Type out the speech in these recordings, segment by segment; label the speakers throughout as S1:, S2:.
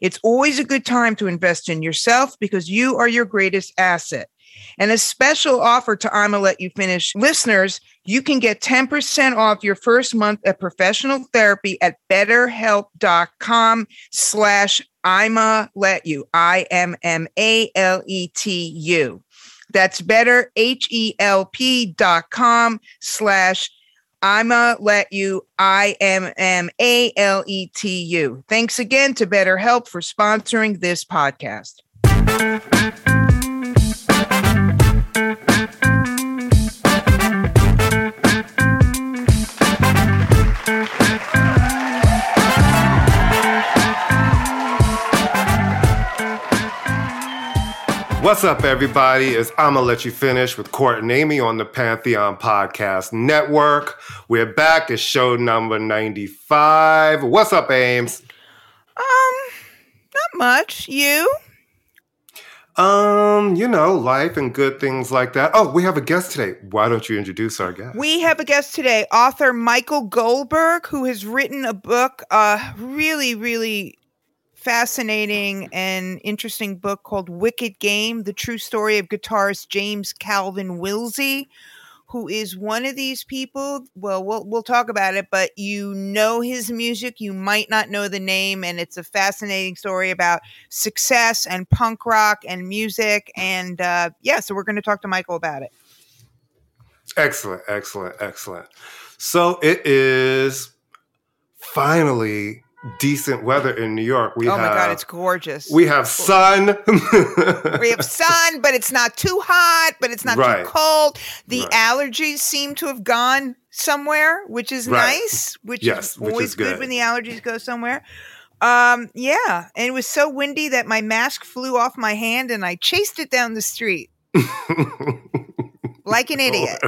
S1: It's always a good time to invest in yourself because you are your greatest asset. And a special offer to I'ma Let You Finish listeners, you can get 10% off your first month of professional therapy at betterhelp.com slash I'ma Let You, I-M-M-A-L-E-T-U. That's better, H-E-L-P dot com slash I'ma let you, I M M A L E T U. Thanks again to BetterHelp for sponsoring this podcast.
S2: What's up, everybody? It's I'ma Let You Finish with Court and Amy on the Pantheon Podcast Network. We're back. It's show number 95. What's up, Ames?
S1: Um, not much. You?
S2: Um, you know, life and good things like that. Oh, we have a guest today. Why don't you introduce our guest?
S1: We have a guest today, author Michael Goldberg, who has written a book, uh, really, really fascinating and interesting book called Wicked Game The True Story of Guitarist James Calvin Wilsey, who is one of these people. Well, we'll, we'll talk about it, but you know his music. You might not know the name. And it's a fascinating story about success and punk rock and music. And uh, yeah, so we're going to talk to Michael about it.
S2: Excellent, excellent, excellent. So it is finally decent weather in New York.
S1: We oh have, my god, it's gorgeous.
S2: We have sun.
S1: we have sun, but it's not too hot, but it's not right. too cold. The right. allergies seem to have gone somewhere, which is right. nice. Which yes, is always is good. good when the allergies go somewhere. Um, yeah, and it was so windy that my mask flew off my hand, and I chased it down the street. like an idiot.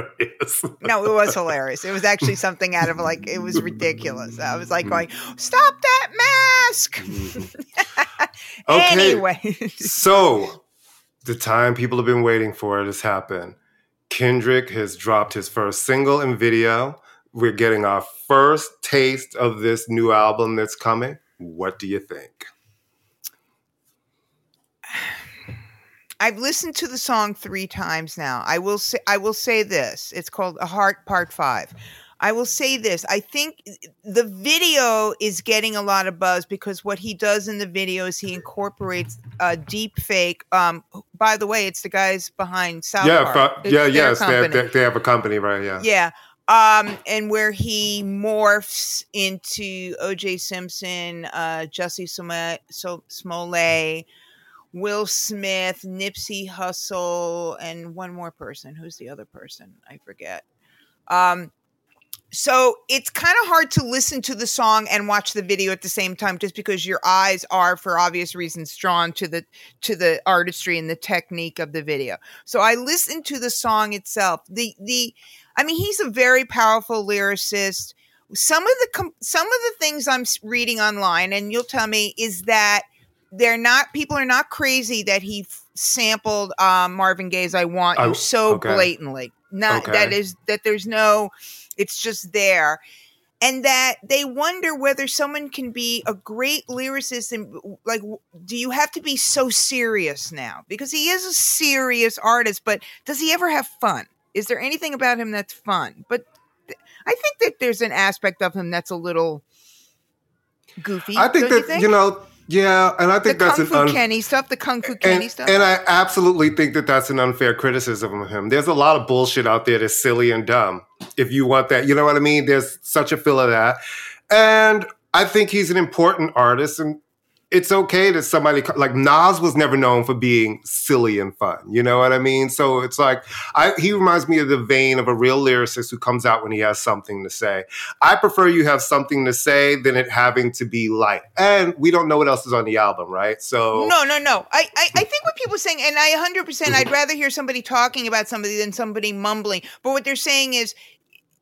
S1: No, it was hilarious. It was actually something out of like it was ridiculous. I was like going, "Stop that mask!" Mm-hmm. okay. Anyway,
S2: so the time people have been waiting for it has happened. Kendrick has dropped his first single and video. We're getting our first taste of this new album that's coming. What do you think?
S1: I've listened to the song three times now. I will say I will say this. It's called A Heart Part Five. I will say this. I think the video is getting a lot of buzz because what he does in the video is he incorporates a deep fake. Um, by the way, it's the guys behind South
S2: yeah,
S1: Park.
S2: yeah, yes, they have, they have, a company, right? Yeah,
S1: yeah. Um, and where he morphs into O.J. Simpson, uh, Jussie Smollett, Smollett Will Smith, Nipsey Hussle, and one more person. Who's the other person? I forget. Um, so it's kind of hard to listen to the song and watch the video at the same time just because your eyes are for obvious reasons drawn to the to the artistry and the technique of the video so i listened to the song itself the the i mean he's a very powerful lyricist some of the some of the things i'm reading online and you'll tell me is that they're not people are not crazy that he f- sampled um, Marvin Gaye's "I Want You" oh, so okay. blatantly. Not okay. that is that there's no, it's just there, and that they wonder whether someone can be a great lyricist and like, do you have to be so serious now? Because he is a serious artist, but does he ever have fun? Is there anything about him that's fun? But I think that there's an aspect of him that's a little goofy.
S2: I think that you, think? you know Yeah, and I think
S1: the
S2: that's
S1: Kung Fu
S2: un-
S1: Kenny stuff, the Kung Fu Kenny
S2: and,
S1: stuff.
S2: and I absolutely think that that's an unfair criticism of him. There's a lot of bullshit out there that's silly and dumb. If you want that, you know what I mean? There's such a feel of that. And I think he's an important artist and it's okay that somebody like Nas was never known for being silly and fun. You know what I mean? So it's like I, he reminds me of the vein of a real lyricist who comes out when he has something to say. I prefer you have something to say than it having to be light. And we don't know what else is on the album, right? So
S1: no, no, no. I, I, I think what people are saying, and I 100, percent I'd rather hear somebody talking about somebody than somebody mumbling. But what they're saying is,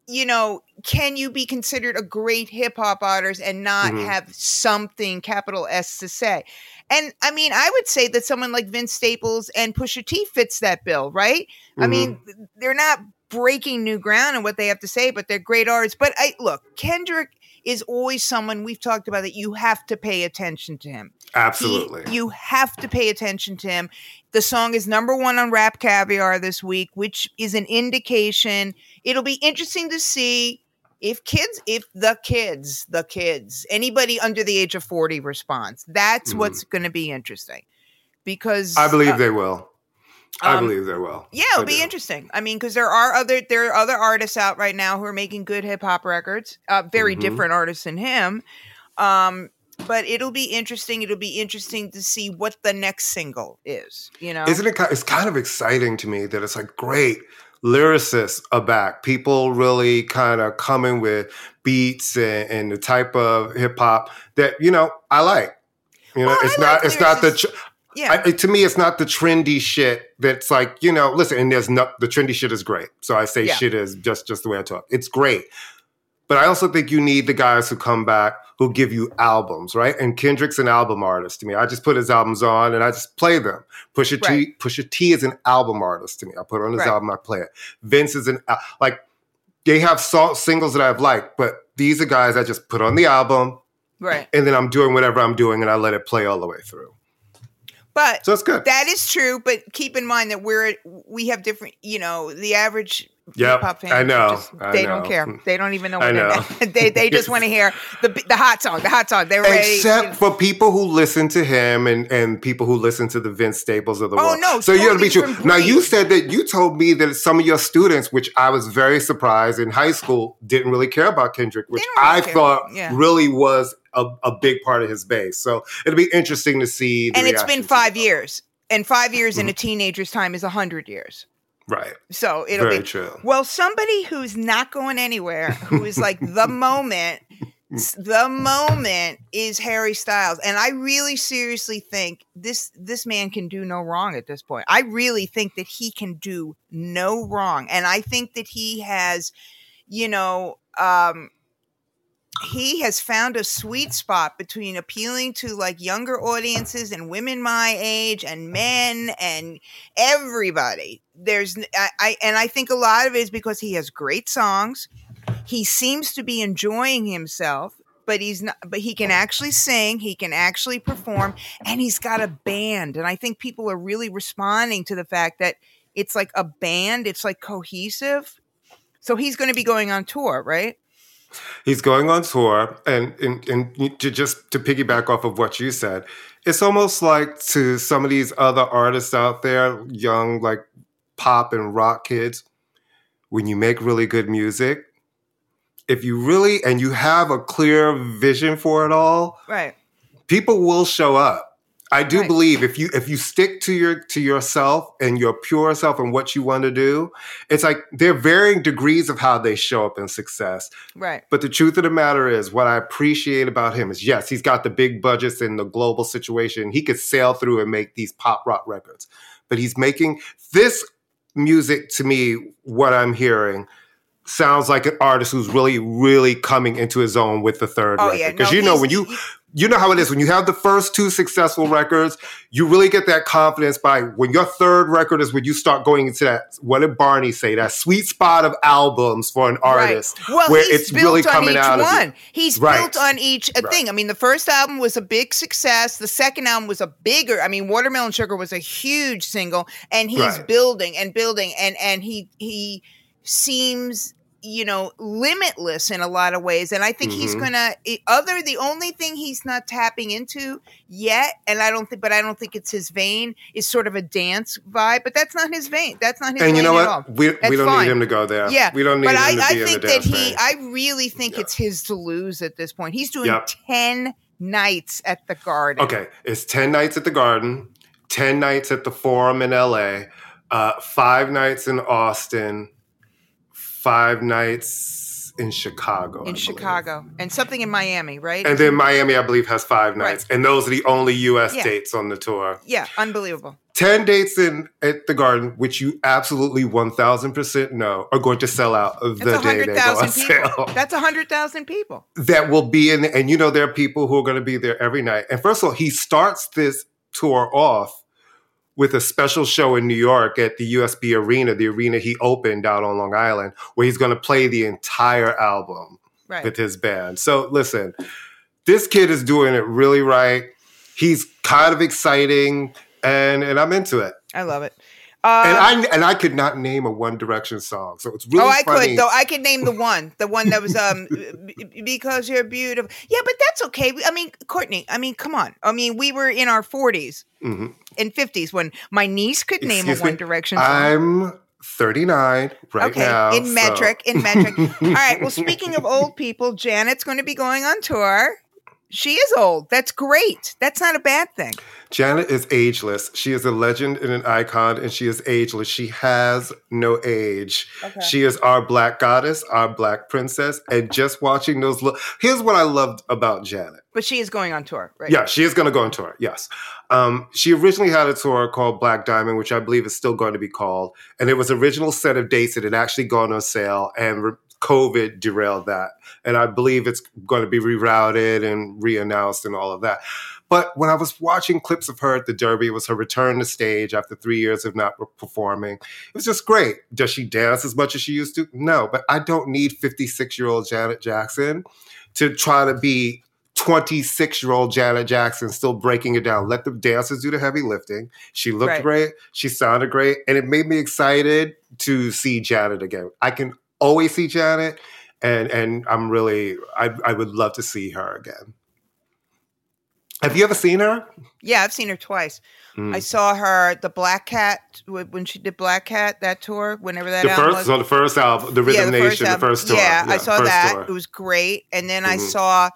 S1: you know, can you be considered a great hip hop artist and not
S2: Mhm.
S1: have something capital S to say? And I mean, I would say that someone like Vince Staples and Pusha T fits that bill, right? I
S2: Mhm.
S1: mean, they're not breaking new ground in what they have to say, but they're great artists. But I look, Kendrick is always someone we've talked about that you have to pay attention to him. He-
S2: absolutely.
S1: you have to pay attention to him. The song is number one on Rap Caviar this week, which is an indication. It'll be interesting to see if kids, if the kids, the kids, anybody under the age of 40 responds. That's
S2: Mhm.
S1: what's going to be interesting. Because
S2: I believe
S1: uh,
S2: they will. I
S1: um,
S2: believe they will.
S1: yeah, it'll
S2: I
S1: be
S2: do.
S1: interesting. I mean, because there are other there are other artists out right now who are making good hip hop records. Uh, very
S2: Mhm.
S1: different artists than him. Um, but it'll be interesting. It'll be interesting to see what the next single is. You know,
S2: Isn't it? It's kind of exciting to me that it's like great lyricists are back. People really kind of coming with beats and, and the type of hip hop that you know I like. You know,
S1: Well, I
S2: it's
S1: like
S2: not. It's not the.
S1: lyricists. Yeah,
S2: I, to me, it's not the trendy shit that's like you know. Listen, and there's no the trendy shit is great. So I say
S1: Yeah.
S2: shit is just just the way I talk. It's great, but I also think you need the guys who come back who give you albums, right? And Kendrick's an album artist to me. I just put his albums on and I just play them. Pusha T,
S1: Right.
S2: Pusha T is an album artist to me. I put on his
S1: Right.
S2: album, I play it. Vince is an uh, like they have song, singles that I've liked, but these are guys I just put on the album
S1: right.
S2: and then I'm doing whatever I'm doing and I let it play all the way through.
S1: But
S2: So it's good.
S1: that is true. But keep in mind that we're we have different. You know, the average
S2: Yep,
S1: hip hop fan.
S2: I know,
S1: just-
S2: I
S1: they don't care. They don't even know.
S2: I
S1: What
S2: know.
S1: It, they they just want to hear the the hot song. The hot song. They're ready.
S2: Except for people who listen to him and, and people who listen to the Vince Staples of the World.
S1: Oh,
S2: world.
S1: no,
S2: so you got to be true. Now you said that you told me that some of your students, which I was very surprised in high school, didn't really care about Kendrick, which
S1: really
S2: I
S1: care.
S2: thought
S1: Yeah.
S2: really was a, a big part of his base. So it'll be interesting to see. The
S1: and it's been five years. And five years in a
S2: Mhm.
S1: teenager's time is a hundred years.
S2: Right.
S1: So it'll
S2: Very
S1: be
S2: true.
S1: Well, somebody who's not going anywhere, who is like the moment, the moment is Harry Styles, and I really seriously think this this man can do no wrong at this point. I really think that he can do no wrong, and I think that he has, you know, um, he has found a sweet spot between appealing to like younger audiences and women my age and men and everybody. There's I, I and i think a lot of it is because he has great songs. He seems to be enjoying himself but he's not but he can actually sing he can actually perform and he's got a band. And i think people are really responding to the fact that it's like a band it's like cohesive. So he's going to be going on tour right
S2: He's going on tour, and, and and to just to piggyback off of what you said, it's almost like to some of these other artists out there, young like pop and rock kids, when you make really good music, if you really and you have a clear vision for it all,
S1: right
S2: people will show up. I do
S1: Right.
S2: believe if you if you stick to your to yourself and your pure self and what you want to do, it's like there are varying degrees of how they show up in success.
S1: right
S2: But the truth of the matter is, what I appreciate about him is yes, he's got the big budgets and the global situation. He could sail through and make these pop rock records. But he's making this music to me, what I'm hearing, sounds like an artist who's really, really coming into his own with the third
S1: oh
S2: record.
S1: yeah
S2: Because
S1: no,
S2: you know, when you you know how it is when you have the first two successful records, you really get that confidence by when your third record is when you start going into that what did Barney say, that sweet spot of albums for an artist
S1: Right. Well,
S2: where
S1: he's
S2: it's
S1: built
S2: really
S1: on
S2: coming
S1: each
S2: out of you.
S1: one. He's
S2: Right.
S1: built on each uh,
S2: Right.
S1: thing. I mean, the first album was a big success. The second album was a bigger. I mean, Watermelon Sugar was a huge single, and he's building and building, and and he he seems you know, limitless in a lot of ways. And I think he's
S2: Mhm.
S1: gonna other the only thing he's not tapping into yet, and I don't think but I don't think it's his vein, is sort of a dance vibe. But that's not his vein. That's not his
S2: And you know what? We, we don't
S1: fine.
S2: need him to go there.
S1: Yeah,
S2: we don't need
S1: But
S2: him
S1: I,
S2: to
S1: I
S2: be in
S1: think that he
S2: vein.
S1: I really think
S2: Yeah.
S1: it's his to lose at this point. He's doing
S2: Yep.
S1: ten nights at the garden.
S2: Okay, it's 10 nights at the Garden, 10 nights at the Forum in LA, uh, five nights in Austin, five nights in Chicago.
S1: In. Chicago. And something in Miami, right?
S2: And then Miami, I believe, has five nights. And those are the only US
S1: Yeah.
S2: dates on the tour.
S1: yeah, unbelievable.
S2: 10 dates in at the Garden, which you absolutely 1000% know are going to sell out of the
S1: That's
S2: day they go on
S1: people.
S2: sale.
S1: That's a hundred thousand people.
S2: that will be in and you know there are people who are going to be there every night and first of all he starts this tour off with a special show in new york at the UBS arena the arena he opened out on long island where he's going to play the entire album
S1: Right.
S2: with his band so listen this kid is doing it really right he's kind of exciting and and i'm into it
S1: I love it. Uh,
S2: and i and i could not name a one direction song so it's really
S1: oh, I
S2: funny
S1: could though. I could name the one, the one that was um, b- because you're beautiful. Yeah, but that's okay. I mean, Courtney. I mean, come on. I mean, we were in our forties
S2: Mhm.
S1: and fifties when my niece could name
S2: Excuse
S1: a
S2: me?
S1: One Direction song.
S2: i'm 39 right
S1: okay,
S2: now
S1: in
S2: so-
S1: metric, in metric. All right. Well, speaking of old people, Janet's going to be going on tour. She is old. That's great. That's not a bad thing.
S2: Janet is ageless. She is a legend and an icon, and she is ageless. She has no age.
S1: Okay.
S2: She is our black goddess, our black princess. And just watching those look, here's what I loved about Janet.
S1: But she is going on tour, right?
S2: Yeah, she is going to go on tour. Yes. Um, she originally had a tour called Black Diamond, which I believe is still going to be called. And it was original set of dates that had actually gone on sale, and re- COVID derailed that. And I believe it's going to be rerouted and reannounced and all of that. But when I was watching clips of her at the Derby, it was her return to stage after three years of not performing. It was just great. Does she dance as much as she used to? No, but I don't need 56 year old Janet Jackson to try to be 26 year old Janet Jackson still breaking it down. Let the dancers do the heavy lifting. She looked
S1: Right.
S2: great. She sounded great. And it made me excited to see Janet again. I can always see Janet. And, and I'm really, I, I would love to see her again. Have you ever seen her?
S1: Yeah, I've seen her twice.
S2: Mm.
S1: I saw her the Black Cat when she did Black Cat that tour. Whenever that
S2: the
S1: album
S2: first,
S1: was.
S2: so the first album, the Rhythm
S1: yeah,
S2: Nation, the
S1: album.
S2: first tour.
S1: Yeah, I saw that.
S2: tour.
S1: It was great. And then I
S2: Mhm.
S1: saw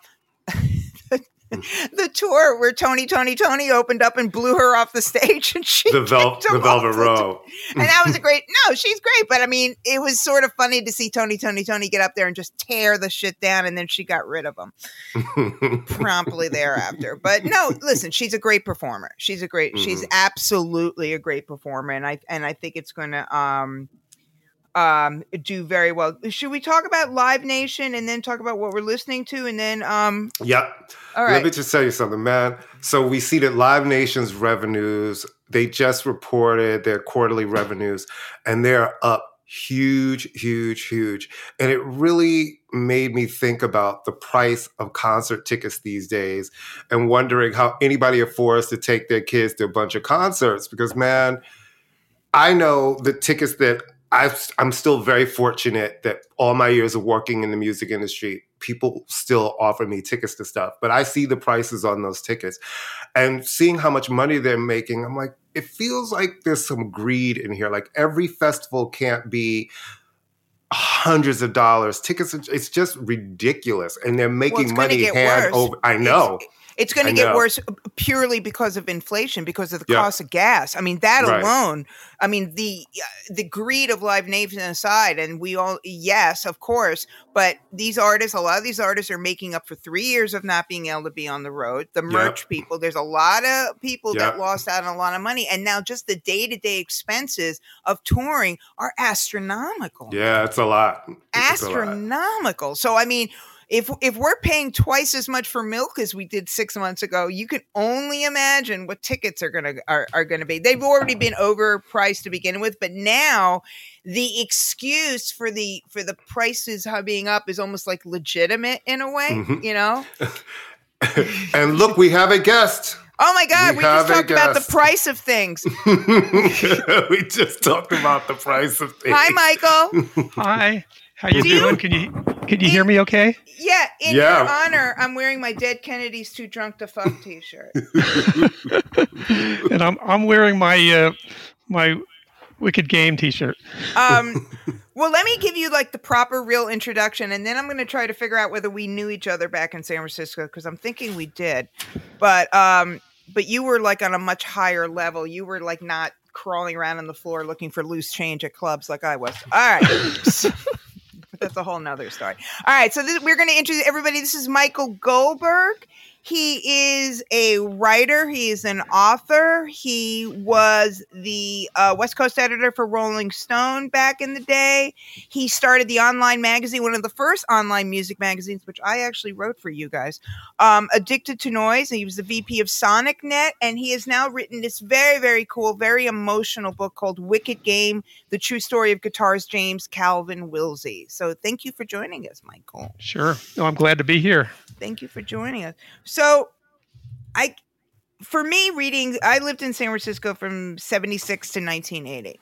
S1: the tour where Tony, Tony, Tony opened up and blew her off the stage, and she
S2: The, vel- the Velvet Rope.
S1: And that was a great. No, she's great, but I mean, it was sort of funny to see Tony, Tony, Tony get up there and just tear the shit down, and then she got rid of him promptly thereafter. But no, listen, she's a great performer. She's a great. She's
S2: Mhm.
S1: absolutely a great performer, and I and I think it's going to um um do very well. Should we talk about Live Nation and then talk about what we're listening to, and then um
S2: yep.
S1: all
S2: Let me just tell you something, man. So we see that Live Nation's revenues, they just reported their quarterly revenues, and they're up huge, huge, huge. And it really made me think about the price of concert tickets these days and wondering how anybody affords to take their kids to a bunch of concerts. Because, man, I know the tickets that i I'm still very fortunate that all my years of working in the music industry, people still offer me tickets to stuff. But I see the prices on those tickets and seeing how much money they're making, I'm like, it feels like there's some greed in here. Like every festival can't be hundreds of dollars. Tickets, it's just ridiculous. And they're making
S1: gonna
S2: money hand
S1: worse.
S2: over. I know.
S1: it's going to get
S2: know.
S1: worse purely because of inflation, because of the
S2: Yeah.
S1: cost of gas. I mean, that
S2: Right.
S1: alone. I mean, the uh, the greed of Live Nation aside, and we all yes, of course, but these artists, a lot of these artists are making up for three years of not being able to be on the road. The merch people, there's a lot of people that lost out on a lot of money, and now just the day to day expenses of touring are astronomical
S2: Yeah, it's a lot. It's a lot.
S1: astronomical. So I mean, if if we're paying twice as much for milk as we did six months ago, you can only imagine what tickets are gonna are, are gonna be. They've already been overpriced to begin with, but now the excuse for the for the prices ha- being up is almost like legitimate in a way.
S2: Mhm.
S1: You know?
S2: and look, we have a guest.
S1: Oh my God,
S2: We
S1: we, just
S2: have a
S1: talked about the price of things.
S2: we just talked about the price of things.
S1: Hi, Michael.
S3: Hi. How you
S1: Do
S3: doing?
S1: you-
S3: Can you can you hear me okay?
S1: Yeah, in
S2: Yeah.
S1: your honor, I'm wearing my Dead Kennedys Too Drunk to Fuck t-shirt.
S3: and I'm I'm wearing my uh, my Wicked Game T-shirt.
S1: Um, well, let me give you like the proper, real introduction, and then I'm going to try to figure out whether we knew each other back in San Francisco because I'm thinking we did, but um, but you were like on a much higher level. You were like not crawling around on the floor looking for loose change at clubs like I was. All right. That's a whole nother story. All right, so this, we're going to introduce everybody. This is Michael Goldberg. He is a writer. He is an author. He was the uh, West Coast editor for Rolling Stone back in the day. He started the online magazine, one of the first online music magazines, which I actually wrote for you guys. Um, Addicted to Noise. He was the VP of SonicNet, and he has now written this very, very cool, very emotional book called Wicked Game: The True Story of Guitar's James Calvin Wilsey. So thank you for joining us, Michael.
S3: Sure. No, I'm glad to be here.
S1: Thank you for joining us. So, I, for me, reading, I lived in San Francisco from 76 to 1980.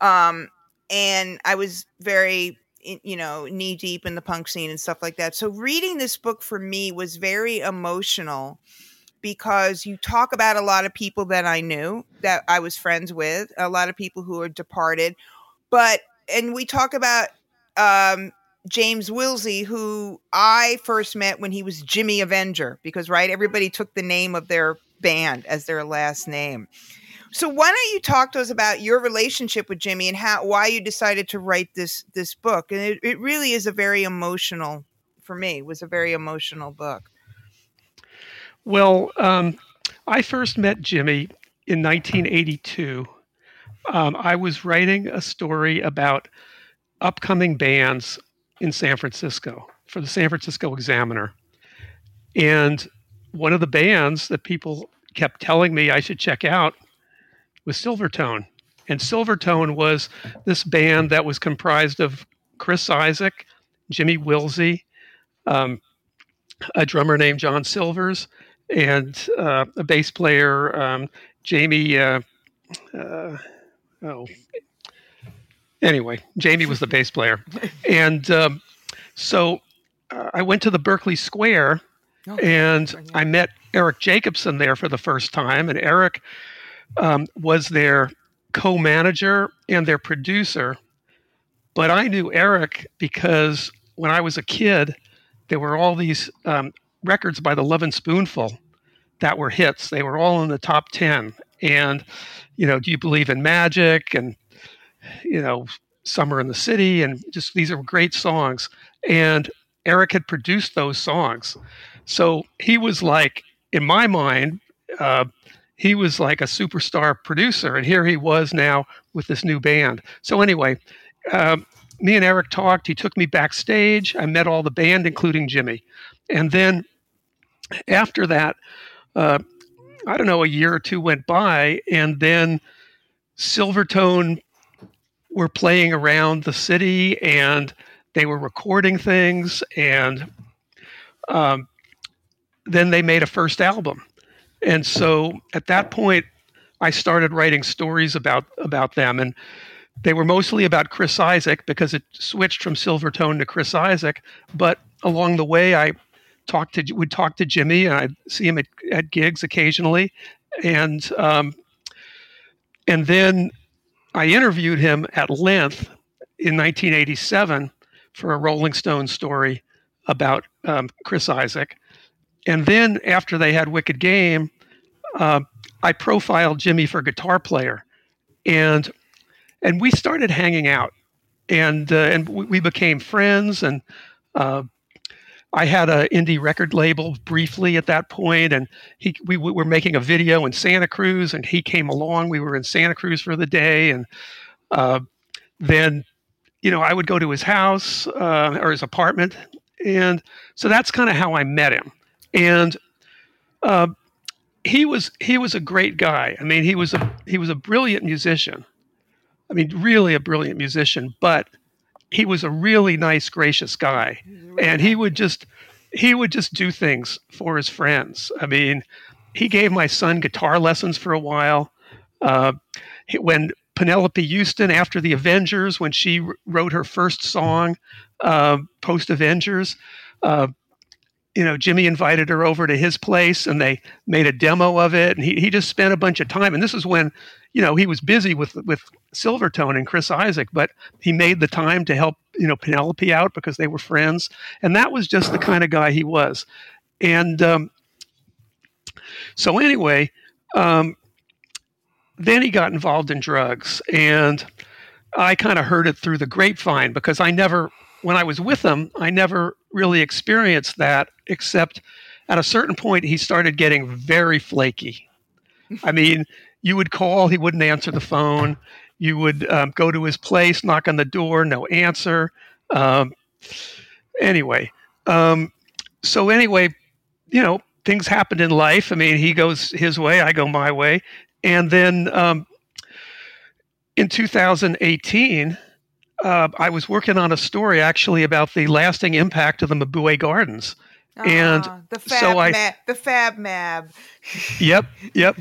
S1: Um, and I was very, you know, knee deep in the punk scene and stuff like that. So, reading this book for me was very emotional because you talk about a lot of people that I knew that I was friends with, a lot of people who are departed. But, and we talk about, um, James Wilsey, who I first met when he was Jimmy Avenger, because right, everybody took the name of their band as their last name. So why don't you talk to us about your relationship with Jimmy and how why you decided to write this this book? And it, it really is a very emotional for me, was a very emotional book.
S3: Well, um, I first met Jimmy in 1982. Um, I was writing a story about upcoming bands in San Francisco for the San Francisco Examiner. And one of the bands that people kept telling me I should check out was Silvertone. And Silvertone was this band that was comprised of Chris Isaak, Jimmy Wilsey, um, a drummer named John Silvers, and uh, a bass player, um, Jamie. Uh, uh, oh, anyway, Jamie was the bass player, and um, so uh, I went to the Berkeley Square,
S1: Oh,
S3: and. I met Erik Jacobsen there for the first time, and Eric um, was their co-manager and their producer. But I knew Eric because when I was a kid, there were all these um, records by the Lovin' Spoonful that were hits. They were all in the top 10. And, you know, Do You Believe in Magic? And, you know, Summer in the City. And just these are great songs. And Eric had produced those songs. So he was like, in my mind, uh, he was like a superstar producer. And here he was now with this new band. So, anyway, um, me and Eric talked. He took me backstage. I met all the band, including Jimmy. And then after that, uh, I don't know, a year or two went by, and then Silvertone were playing around the city and they were recording things. And um, then they made a first album. And so at that point, I started writing stories about about them, and they were mostly about Chris Isaak because it switched from Silvertone to Chris Isaak. But along the way, I talked to would talk to Jimmy, and I'd see him at, at gigs occasionally, and um, and then I interviewed him at length in 1987 for a Rolling Stone story about um, Chris Isaak. And then after they had Wicked Game, uh, I profiled Jimmy for guitar player, and and we started hanging out, and uh, and we, became friends. And uh, I had an indie record label briefly at that point, and he we, we were making a video in Santa Cruz, and he came along. We were in Santa Cruz for the day, and uh, then you know I would go to his house uh, or his apartment, and so that's kind of how I met him and uh, he was he was a great guy. I mean, he was a he was a brilliant musician. I mean, really a brilliant musician, but he was a really nice, gracious guy, and he would just he would just do things for his friends. I mean, he gave my son guitar lessons for a while. Uh, when Penelope Houston after the Avengers when she wrote her first song uh, post Avengers. Uh, you know, Jimmy invited her over to his place and they made a demo of it. And he, he just spent a bunch of time. And this is when, you know, he was busy with, with Silvertone and Chris Isaak, but he made the time to help, you know, Penelope out because they were friends. And that was just the kind of guy he was. And um, so, anyway, um, then he got involved in drugs. And I kind of heard it through the grapevine because I never when I was with him, I never really experienced that, except at a certain point, he started getting very flaky. I mean, you would call, he wouldn't answer the phone. You would um, go to his place, knock on the door, no answer. Um, anyway, um, so anyway, you know, things happened in life. I mean, he goes his way, I go my way. And then um, in 2018, uh, I was working on a story actually about the lasting impact of the Mabuhay Gardens. and
S1: Ah, the fab
S3: so I,
S1: mab, the fab mab.
S3: yep, yep.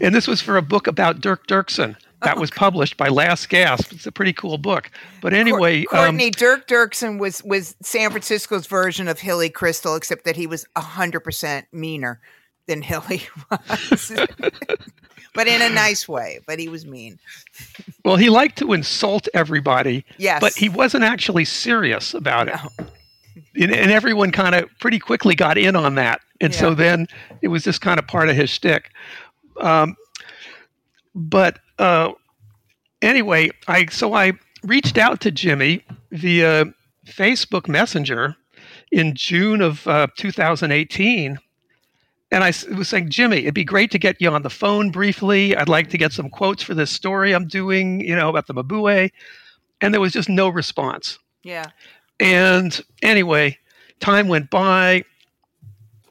S3: And this was for a book about Dirk Dirksen that was published by Last Gasp. It's a pretty cool book. But anyway, um,
S1: Courtney Dirk Dirksen was was San Francisco's version of Hilly Kristal, except that he was hundred percent meaner than Hilly was, but in a nice way. But he was mean.
S3: well, he liked to insult everybody,
S1: Yes,
S3: but he wasn't actually serious about it. And, and everyone kind of pretty quickly got in on that. And so then it was just kind of part of his shtick. Um, but uh, anyway, I so I reached out to Jimmy via Facebook Messenger in June of uh, 2018. And I was saying, Jimmy, it'd be great to get you on the phone briefly. I'd like to get some quotes for this story I'm doing, you know, about the Mabuhay. And there was just no response.
S1: yeah,
S3: And anyway, time went by.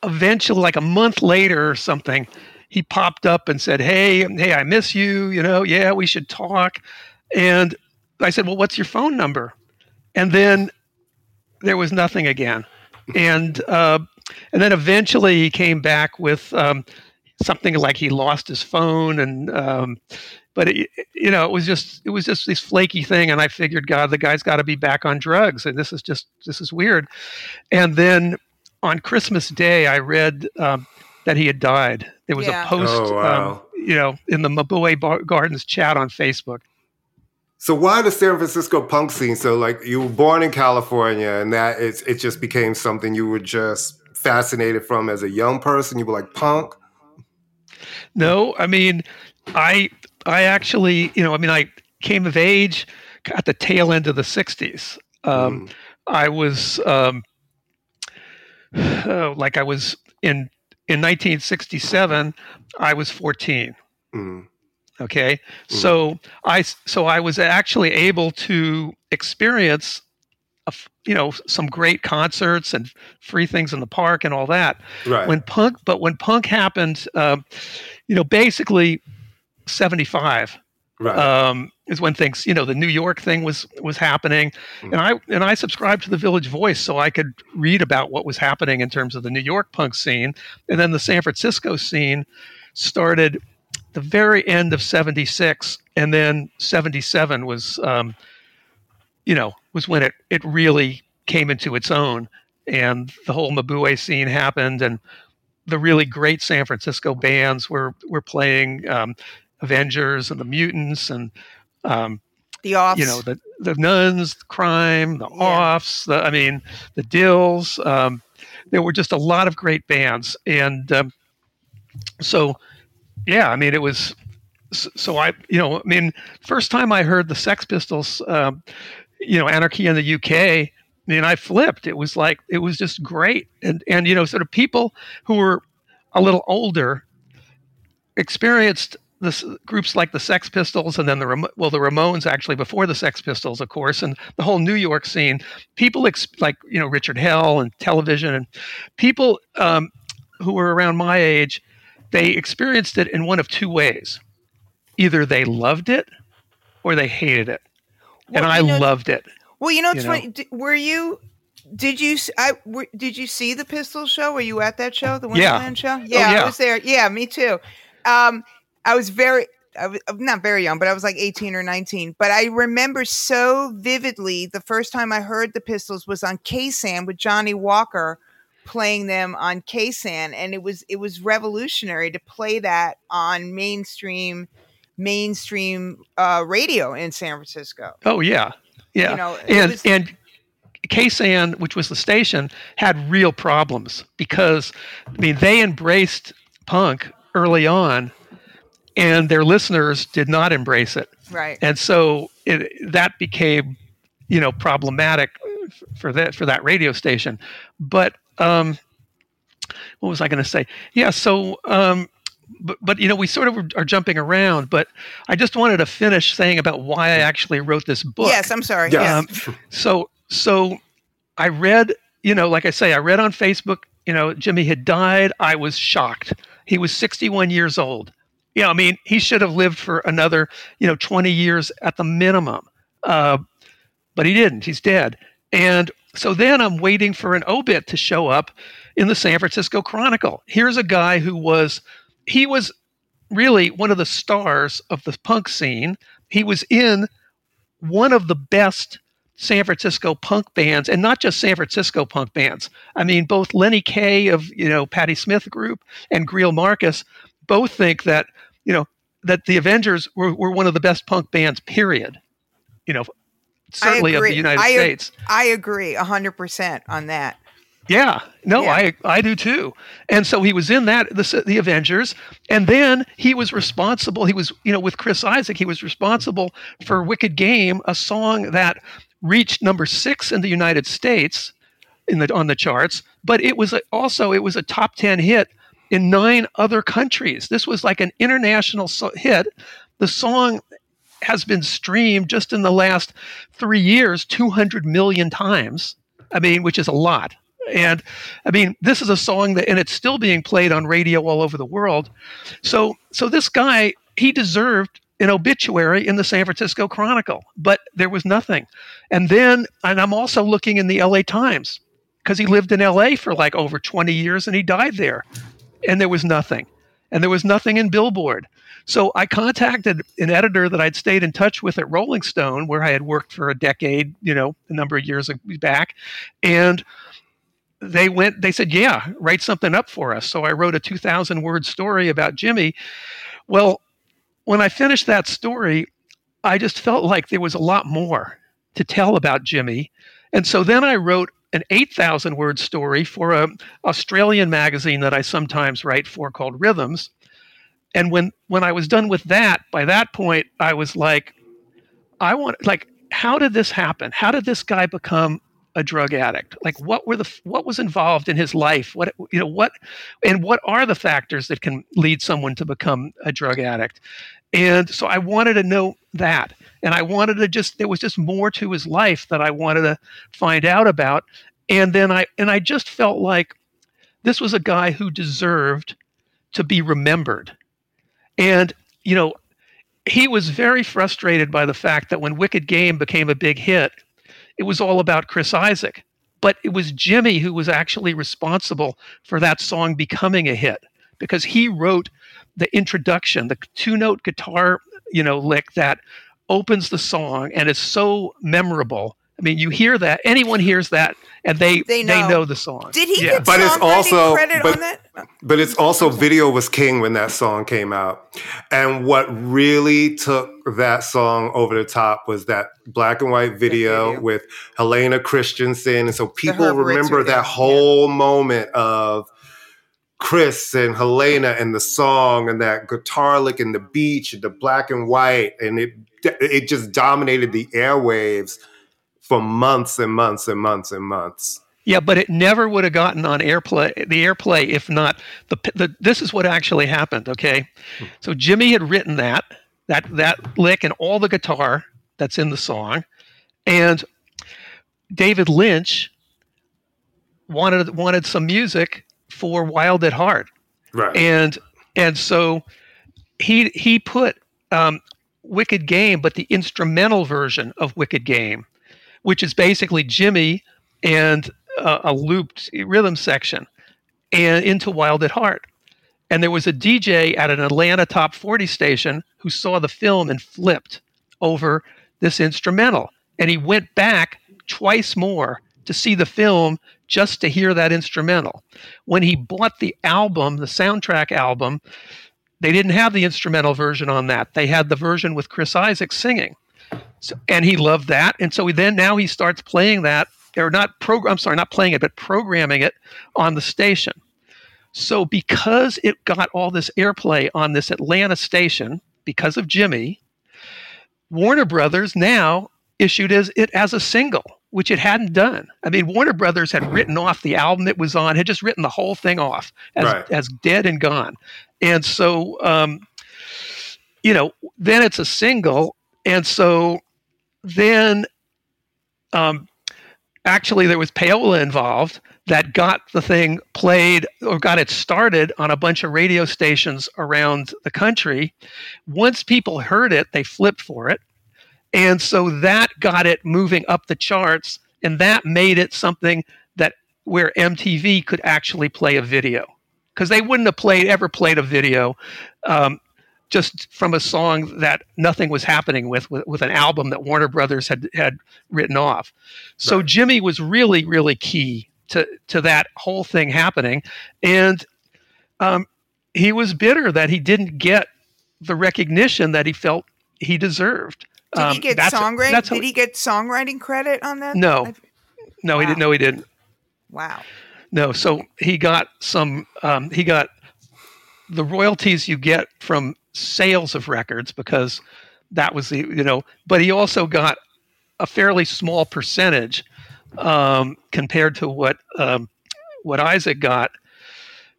S3: Eventually, like a month later or something, he popped up and said, Hey, hey, I miss you. You know, yeah, we should talk. And I said, Well, what's your phone number? And then there was nothing again. And uh, and then eventually he came back with um, something like he lost his phone and um, but it, you know it was just it was just this flaky thing and i figured god the guy's got to be back on drugs and this is just this is weird and then on christmas day i read um, that he had died there was
S1: Yeah.
S3: a post
S2: Oh, wow.
S3: um, you know in the Mabuhay Bar- gardens chat on facebook
S2: So why the San Francisco punk scene? So like you were born in California and that it's it just became something you were just fascinated from as a young person. You were like punk.
S3: No, I mean, I I actually, you know, I mean, I came of age at the tail end of the '60s. Um,
S2: Mm.
S3: I was um, oh, like I was in in 1967. I was 14.
S2: Mm.
S3: Okay, so I so I was actually able to experience, you know, some great concerts and free things in the park and all that
S2: Right.
S3: when punk but when punk happened um, you know basically 75
S2: right.
S3: um, is when things you know the new york thing was was happening and i and i subscribed to the village voice so i could read about what was happening in terms of the new york punk scene and then the san francisco scene started the very end of 76 and then 77 was um, you know was when it it really came into its own and the whole Mabuhay scene happened, and the really great San Francisco bands were were playing um, Avengers and the Mutants, and um,
S1: the offs.
S3: you know the the Nuns, Crime, the
S1: Yeah.
S3: Offs. The, I mean the Dills. Um, there were just a lot of great bands, and um, so yeah, I mean it was. So I, you know, I mean, first time I heard the Sex Pistols, um, you know, Anarchy in the UK, mean, I flipped. It was like it was just great, and and you know, sort of people who were a little older experienced this groups like the Sex Pistols, and then the well, the Ramones actually before the Sex Pistols, of course, and the whole New York scene. People ex- like you know Richard Hell and television, and people um, who were around my age, they experienced it in one of two ways: either they loved it or they hated it, and I
S1: know-
S3: loved it.
S1: Well, you know, it's
S3: you
S1: funny. D- Were you? Did you? I were, did you see the Pistols show? Were you at that show, the
S3: Yeah. Oh,
S1: show? Yeah,
S3: yeah.
S1: I was there. Yeah, me too. Um, I was very. I was not very young, but I was like 18 or 19. But I remember so vividly the first time I heard the Pistols was on KSAN with Johnny Walker playing them on KSAN, and it was it was revolutionary to play that on mainstream mainstream uh, radio in San Francisco.
S3: Oh yeah, yeah, you know, and was, and KSAN, which was the station, had real problems because I mean they embraced punk early on, and their listeners did not embrace it.
S1: Right.
S3: And so it, that became, you know, problematic for that for that radio station. But um, what was I going to say? Yeah. So. Um, but, but you know we sort of are jumping around but i just wanted to finish saying about why i actually wrote this book
S1: yes i'm sorry um,
S3: so so i read you know like i say i read on facebook you know jimmy had died i was shocked he was 61 years old. Yeah, I mean, he should have lived for another, you know, 20 years at the minimum. Uh, but he didn't. He's dead. And so then I'm waiting for an obit to show up in the San Francisco Chronicle. Here's a guy who was, he was really one of the stars of the punk scene. He was in one of the best San Francisco punk bands, and not just San Francisco punk bands. I mean, both Lenny Kaye of you know Patti Smith Group and Greil Marcus both think that you know that the Avengers were, were one of the best punk bands. Period. You know, certainly of the United
S1: I,
S3: States.
S1: I agree hundred percent on that.
S3: Yeah, no, yeah. I I do too. And so he was in that the the Avengers, and then he was responsible. He was you know with Chris Isaak, he was responsible for Wicked Game, a song that reached number six in the United States in the on the charts, but it was a, also it was a top ten hit in nine other countries. This was like an international so- hit. The song has been streamed just in the last three years 200 million times. I mean, which is a lot. And I mean, this is a song that, and it's still being played on radio all over the world. So, so this guy, he deserved an obituary in the San Francisco Chronicle, but there was nothing. And then, and I'm also looking in the LA Times because he lived in LA for like over 20 years and he died there. And there was nothing. And there was nothing in Billboard. So I contacted an editor that I'd stayed in touch with at Rolling Stone, where I had worked for a decade, you know, a number of years back. And they went, they said, yeah, write something up for us. So I wrote a 2,000 word story about Jimmy. Well, when I finished that story, I just felt like there was a lot more to tell about Jimmy. And so then I wrote an 8,000 word story for a Australian magazine that I sometimes write for called Rhythms. And when, when I was done with that, by that point, I was like, I want, like, how did this happen? How did this guy become a drug addict? Like what were the what was involved in his life? What you know what and what are the factors that can lead someone to become a drug addict? And so I wanted to know that. And I wanted to just there was just more to his life that I wanted to find out about. And then I and I just felt like this was a guy who deserved to be remembered. And you know, he was very frustrated by the fact that when Wicked Game became a big hit, it was all about Chris Isaak. But it was Jimmy who was actually responsible for that song becoming a hit because he wrote the introduction, the two note guitar, you know, lick that opens the song and is so memorable. I mean, you hear that. Anyone hears that, and they they know, they know the song.
S1: Did he yeah. get but it's also credit but, on that?
S2: But it's also video was king when that song came out, and what really took that song over the top was that black and white video, video. with Helena Christensen, and so people remember that whole yeah. moment of Chris and Helena and the song and that guitar lick and the beach and the black and white and it it just dominated the airwaves for months and months and months and months.
S3: Yeah, but it never would have gotten on airplay the airplay if not the, the this is what actually happened, okay? So Jimmy had written that that that lick and all the guitar that's in the song and David Lynch wanted wanted some music for Wild at Heart.
S2: Right.
S3: And and so he he put um, Wicked Game, but the instrumental version of Wicked Game, which is basically Jimmy and uh, a looped rhythm section, and into Wild at Heart. And there was a DJ at an Atlanta top 40 station who saw the film and flipped over this instrumental. And he went back twice more to see the film just to hear that instrumental. When he bought the album, the soundtrack album, they didn't have the instrumental version on that. They had the version with Chris Isaak singing. So, and he loved that. And so he then now he starts playing that, or not program, I'm sorry, not playing it, but programming it on the station. So because it got all this airplay on this Atlanta station because of Jimmy, Warner Brothers now issued as it as a single, which it hadn't done. I mean, Warner Brothers had written off the album it was on, had just written the whole thing off as,
S2: Right.
S3: as dead and gone. And so, um, you know, then it's a single. And so then um, actually there was payola involved that got the thing played or got it started on a bunch of radio stations around the country. Once people heard it they flipped for it. And so that got it moving up the charts and that made it something that where mtv could actually play a video. Because they wouldn't have played ever played a video um, just from a song that nothing was happening with, with, with an album that Warner Brothers had had written off. So
S2: Right.
S3: Jimmy was really really key to to that whole thing happening, and um, he was bitter that he didn't get the recognition that he felt he deserved.
S1: Did he
S3: Um,
S1: get songwriting? Did he get songwriting credit on that?
S3: No.
S1: I-
S3: No, he didn't. No, he didn't.
S1: Wow.
S3: No, so he got some. Um, he got the royalties you get from sales of records because that was the you know. But he also got a fairly small percentage um, compared to what um, what Isaak got,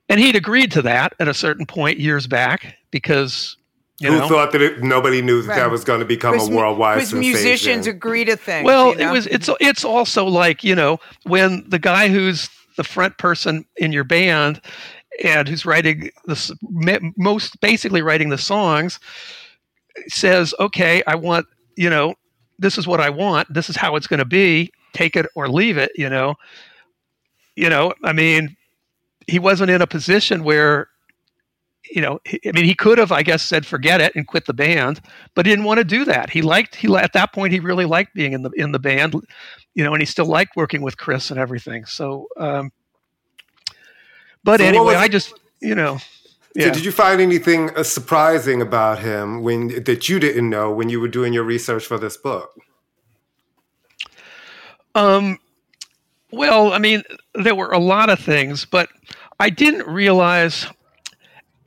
S3: and he'd agreed to that at a certain point years back because you
S2: Who
S3: know.
S2: thought that it, nobody knew that
S1: Right.
S2: that was going to become
S1: Because
S2: a
S1: mu-
S2: worldwide
S1: because
S2: sensation?
S1: musicians agree to things.
S3: Well,
S1: you know?
S3: it was it's it's also like you know when the guy who's the front person in your band and who's writing the most basically writing the songs says, "Okay, I want you know this is what I want. This is how it's going to be. Take it or leave it." You know, you know. I mean, he wasn't in a position where. You know, I mean, he could have, I guess, said forget it and quit the band, but he didn't want to do that. He liked he at that point he really liked being in the in the band, you know, and he still liked working with Chris and everything. So, um, but
S2: So
S3: anyway, I just you know,
S2: So did you find anything uh, surprising about him when that you didn't know when you were doing your research for this book?
S3: Um, well, I mean, there were a lot of things, but I didn't realize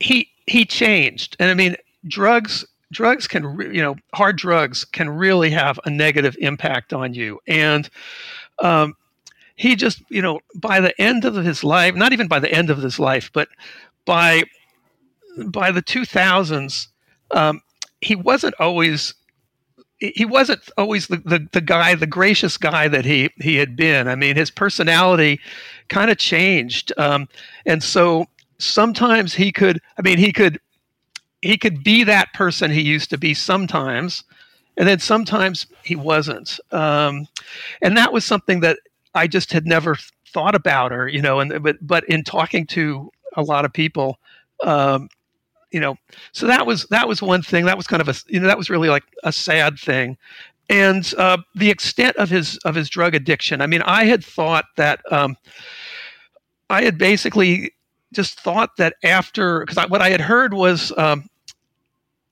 S3: he he changed. And I mean, drugs drugs can re- you know hard drugs can really have a negative impact on you. And um, he just you know by the end of his life, not even by the end of his life, but by by the 2000s, um, he wasn't always he wasn't always the, the, the guy, the gracious guy that he, he had been. I mean, his personality kind of changed. Um, and so sometimes he could, I mean, he could, he could be that person he used to be sometimes. And then sometimes he wasn't. Um, and that was something that I just had never thought about her, you know, and, but, but in talking to a lot of people, um, you know, so that was that was one thing that was kind of a you know that was really like a sad thing. And uh, the extent of his of his drug addiction i mean i had thought that um, i had basically just thought that after because what i had heard was um,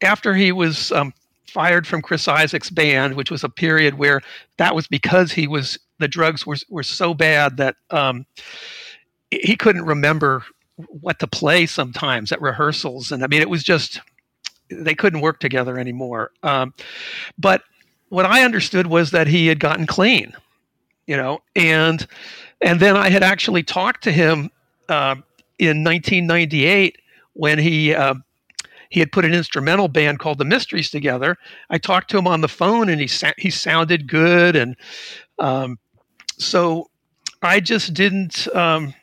S3: after he was um, fired from chris isaak's band which was a period where that was because he was the drugs were, were so bad that um, he couldn't remember what to play sometimes at rehearsals. And i mean it was just they couldn't work together anymore. Um, but what i understood was that he had gotten clean you know and and then i had actually talked to him uh, in 1998 when he uh, he had put an instrumental band called the mysteries together. I talked to him on the phone and he sa- he sounded good and um, so i just didn't um,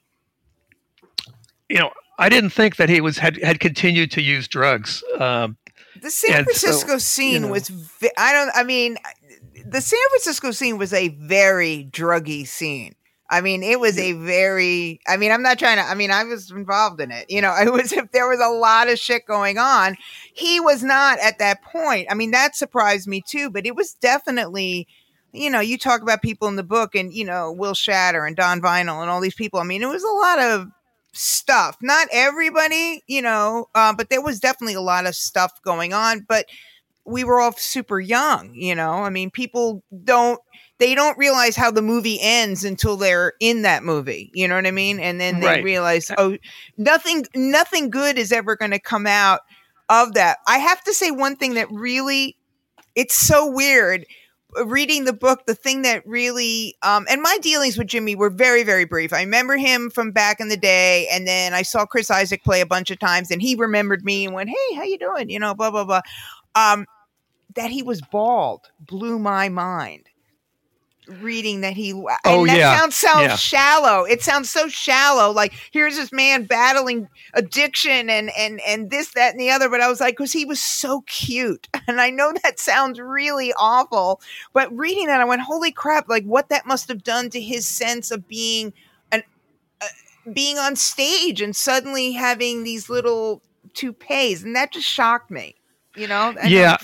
S3: you know, I didn't think that he was had had continued to use drugs. Um,
S1: the San
S3: and so,
S1: Francisco scene
S3: know.
S1: was. ve- I don't. I mean, the San Francisco scene was a very druggy scene. I mean, it was a very, I mean, I'm not trying to, I mean, I was involved in it. You know, it was, if there was a lot of shit going on, he was not at that point. I mean, that surprised me too, but it was definitely, you know, you talk about people in the book and, you know, Will Shatter and Don Vinil and all these people. I mean, it was a lot of stuff. Not everybody, you know, uh, but there was definitely a lot of stuff going on. But we were all super young, you know. I mean, people don't they don't realize how the movie ends until they're in that movie. You know what I mean? And then they
S3: Right.
S1: realize, oh, nothing nothing good is ever going to come out of that. I have to say one thing that really it's so weird reading the book the thing that really um and my dealings with Jimmy were very very brief. I remember him from back in the day and then I saw Chris Isaak play a bunch of times and he remembered me and went, "Hey, how you doing?" you know, blah blah blah. Um that he was bald blew my mind. Reading that he and
S3: Oh,
S1: that
S3: yeah.
S1: sounds so
S3: Yeah.
S1: shallow. It sounds so shallow. Like here's this man battling addiction and and and this that and the other. But I was like, because he was so cute, and I know that sounds really awful. But reading that, I went, holy crap! Like what that must have done to his sense of being an uh, being on stage and suddenly having these little toupees, and that just shocked me. You know? And
S3: Yeah.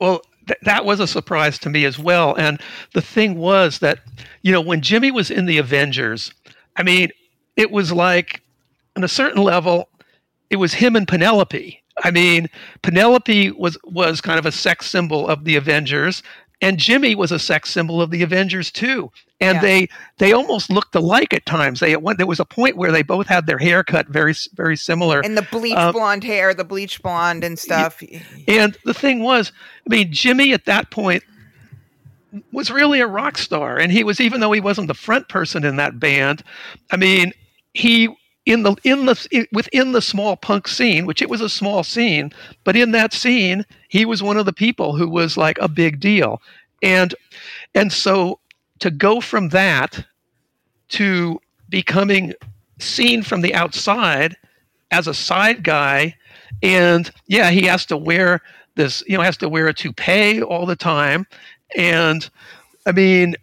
S3: Well, th- that was a surprise to me as well. And the thing was that, you know, when Jimmy was in the Avengers, I mean, it was like, on a certain level, it was him and Penelope. I mean, Penelope was was kind of a sex symbol of the Avengers, and Jimmy was a sex symbol of the Avengers too. And
S1: Yeah.
S3: they they almost looked alike at times. They went, there was a point where they both had their hair cut very very similar.
S1: and the bleach
S3: Um,
S1: blonde hair, the bleach blonde and stuff.
S3: And the thing was, I mean, Jimmy at that point was really a rock star, and he was even though he wasn't the front person in that band. I mean, he in the in the within the small punk scene, which it was a small scene, but in that scene, he was one of the people who was like a big deal, and and so to go from that to becoming seen from the outside as a side guy and yeah he has to wear this you know has to wear a toupee all the time. And i mean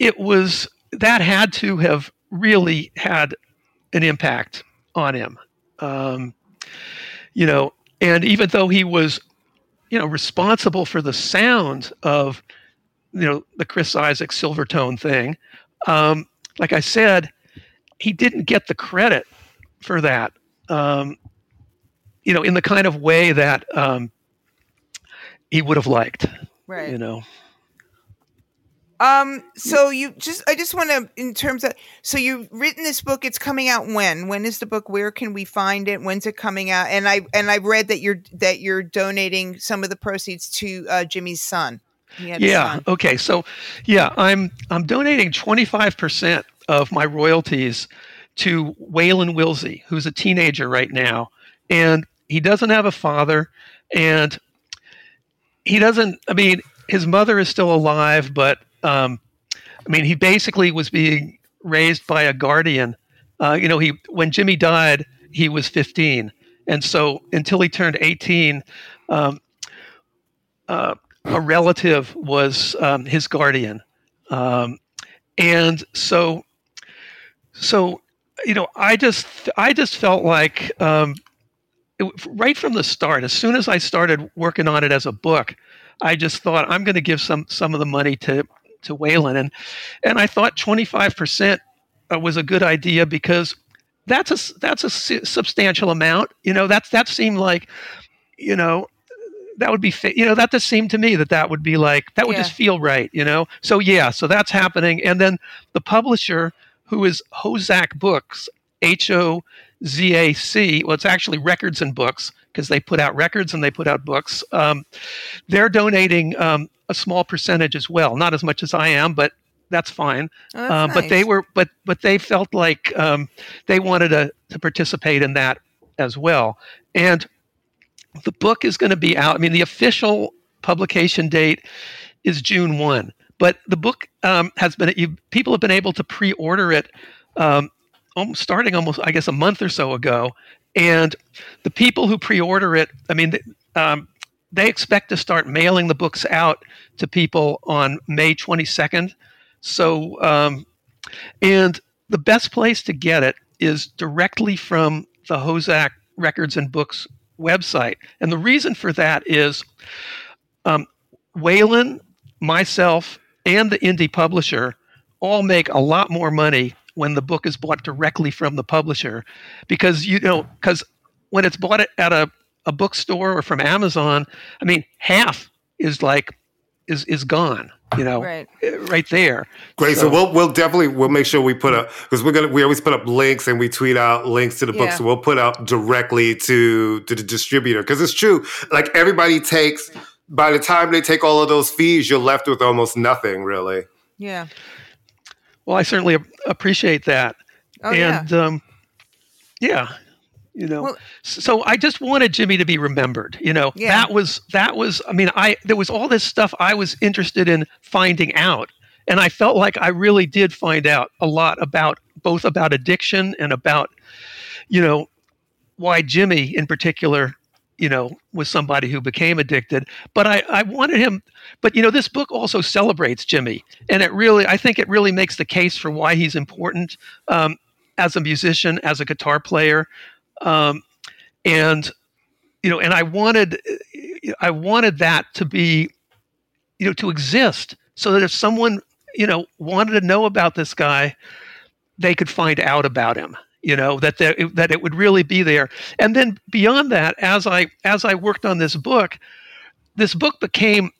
S3: it was that had to have really had an impact on him um, you know and even though he was you know responsible for the sound of you know the chris isaak silvertone thing um, like i said he didn't get the credit for that um, you know, in the kind of way that um, he would have liked.
S1: Right.
S3: You know,
S1: Um. So you just, I just want to, in terms of, so you've written this book. It's coming out when? When is the book? Where can we find it? When's it coming out? And I and I read that you're that you're donating some of the proceeds to uh, Jimmy's son.
S3: Yeah.
S1: son.
S3: Okay. So, yeah, I'm I'm donating 25 percent of my royalties to Waylon Wilsey, who's a teenager right now, and he doesn't have a father, and he doesn't. I mean, his mother is still alive, but um, I mean, he basically was being raised by a guardian. Uh, you know, he when Jimmy died, he was 15, and so until he turned 18, um, uh, a relative was um, his guardian, um, and so, so you know, I just I just felt like um, it, right from the start, as soon as I started working on it as a book, I just thought I'm going to give some some of the money to to Waylon, and and I thought 25 percent uh, was a good idea because that's a that's a substantial amount. You know, that's that seemed like, you know, that would be you know that just seemed to me that that would be like that would
S1: Yeah.
S3: just feel right. You know, so yeah, so that's happening, and then the publisher who is Hozac Books, H O Z A C. Well, it's actually Records and Books because they put out records and they put out books. Um, they're donating um, a small percentage as well, not as much as I am, but that's fine.
S1: Oh, that's
S3: Uh, But they were, but but they felt like um, they wanted to to participate in that as well. And the book is going to be out. I mean, the official publication date is June one, but the book um, has been. You, people have been able to pre-order it, um, starting almost, I guess, a month or so ago. And the people who pre-order it, I mean, um, they expect to start mailing the books out to people on May twenty second. So, um, and the best place to get it is directly from the Hozac Records and Books website. And the reason for that is um, Waylon, myself, and the indie publisher all make a lot more money when the book is bought directly from the publisher because you know because when it's bought at a, a bookstore or from amazon i mean half is like is is gone you know right, eh, right there.
S2: Great. So, so, we'll we'll definitely we'll make sure we put up because we're gonna we always put up links and we tweet out links to the books. so we'll put out directly to to the distributor because it's true. Like everybody takes by the time they take all of those fees you're left with almost nothing really.
S1: Yeah.
S3: Well i certainly appreciate that. Oh, and yeah. um yeah you know? Well, so i just wanted jimmy to be remembered you know? Yeah. that was that was i mean i there was all this stuff i was interested in finding out and i felt like i really did find out a lot about both about addiction and about you know why jimmy in particular you know was somebody who became addicted. But i i wanted him but you know this book also celebrates jimmy and it really i think it really makes the case for why he's important um, as a musician as a guitar player um, and you know, and I wanted, I wanted that to be, you know, to exist, so that if someone you know wanted to know about this guy, they could find out about him. You know that there, that it would really be there. And then beyond that, as I as I worked on this book, this book became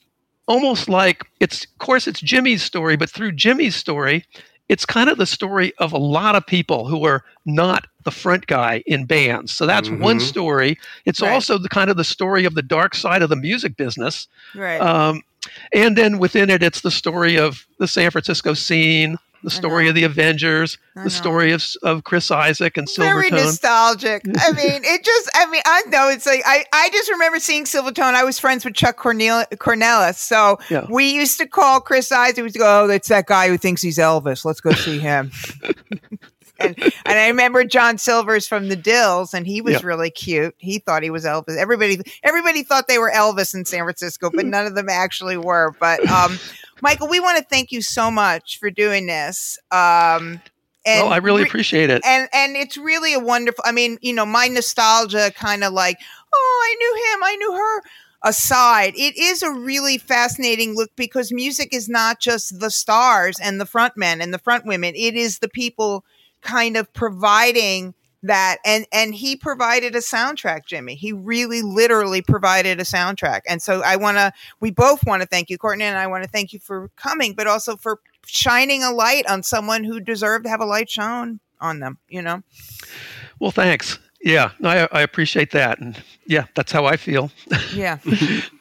S3: almost like it's of course it's Jimmy's story, but through Jimmy's story, it's kind of the story of a lot of people who are not the front guy in bands. So that's mm-hmm. one story. It's right. also the kind of the story of the dark side of the music business.
S1: Right. Um,
S3: and then within it, it's the story of the San Francisco scene, the story of the Avengers, the story of, of Chris Isaak and Silvertone.
S1: Very nostalgic. I mean, it just, I mean, I know it's like, I, I just remember seeing Silvertone. I was friends with Chuck Cornel- Cornelis. So yeah. we used to call Chris Isaak. We would go, oh, that's that guy who thinks he's Elvis. Let's go see him. and, and I remember John Silvers from the Dils, and he was yeah. really cute. He thought he was Elvis. Everybody, everybody thought they were Elvis in San Francisco, but none of them actually were. But um, Michael, we want to thank you so much for doing this. Um,
S3: and well, I really re- appreciate it.
S1: And and it's really a wonderful. I mean, you know, my nostalgia kind of like, oh, I knew him, I knew her. Aside, it is a really fascinating look because music is not just the stars and the front men and the front women. It is the people kind of providing that and and he provided a soundtrack jimmy. He really literally provided a soundtrack. And so i want to we both want to thank you courtney and i want to thank you for coming but also for shining a light on someone who deserved to have a light shown on them you know?
S3: Well thanks. Yeah. I, I appreciate that. And yeah that's how i feel.
S1: Yeah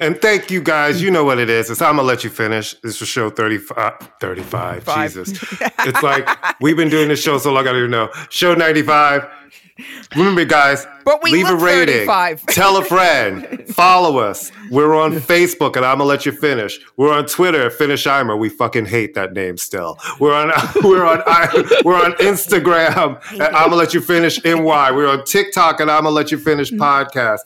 S2: And thank you guys. You know what it is. It's I'm gonna let you finish. This is show 35. 35. Five. Jesus. it's like we've been doing this show so long I don't even know. Show 95. Remember, guys,
S1: but we leave a rating. 35.
S2: Tell a friend. Follow us. We're on Facebook, and I'm gonna let you finish. We're on Twitter, Finishheimer. We fucking hate that name still. We're on we're on we're on Instagram. And I'm gonna let you finish. NY. We're on TikTok, and I'm gonna let you finish mm. podcast.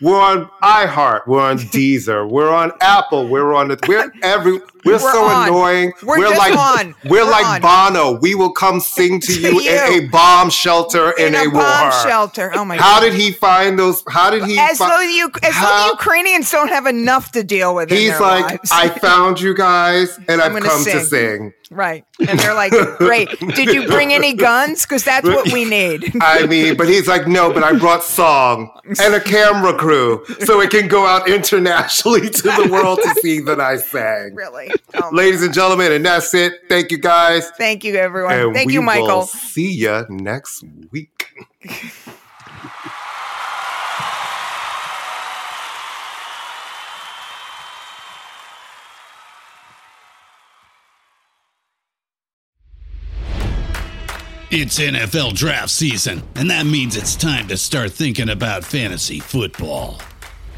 S2: We're on iHeart. We're on Deezer. We're on Apple. We're on the. We're every. We're, we're so on. annoying.
S1: We're, we're like on.
S2: We're,
S1: we're
S2: like
S1: on.
S2: Bono. We will come sing to you, you. in a bomb shelter in, in a, a, bomb
S1: war. shelter. Oh my!
S2: How God. did he find those? How did he?
S1: As fi- though you, as how, though Ukrainians don't have enough to deal with.
S2: He's like,
S1: lives.
S2: I found you guys, and I've come sing. to sing.
S1: Right. And they're like, great. Did you bring any guns? Because that's what we need.
S2: I mean, but he's like, no, but I brought song and a camera crew so it can go out internationally to the world to see that I sang.
S1: Really?
S2: Oh Ladies and gentlemen, and that's it. Thank you guys.
S1: Thank you, everyone. And Thank you, Michael.
S2: see you next week.
S4: It's NFL draft season, and that means it's time to start thinking about fantasy football.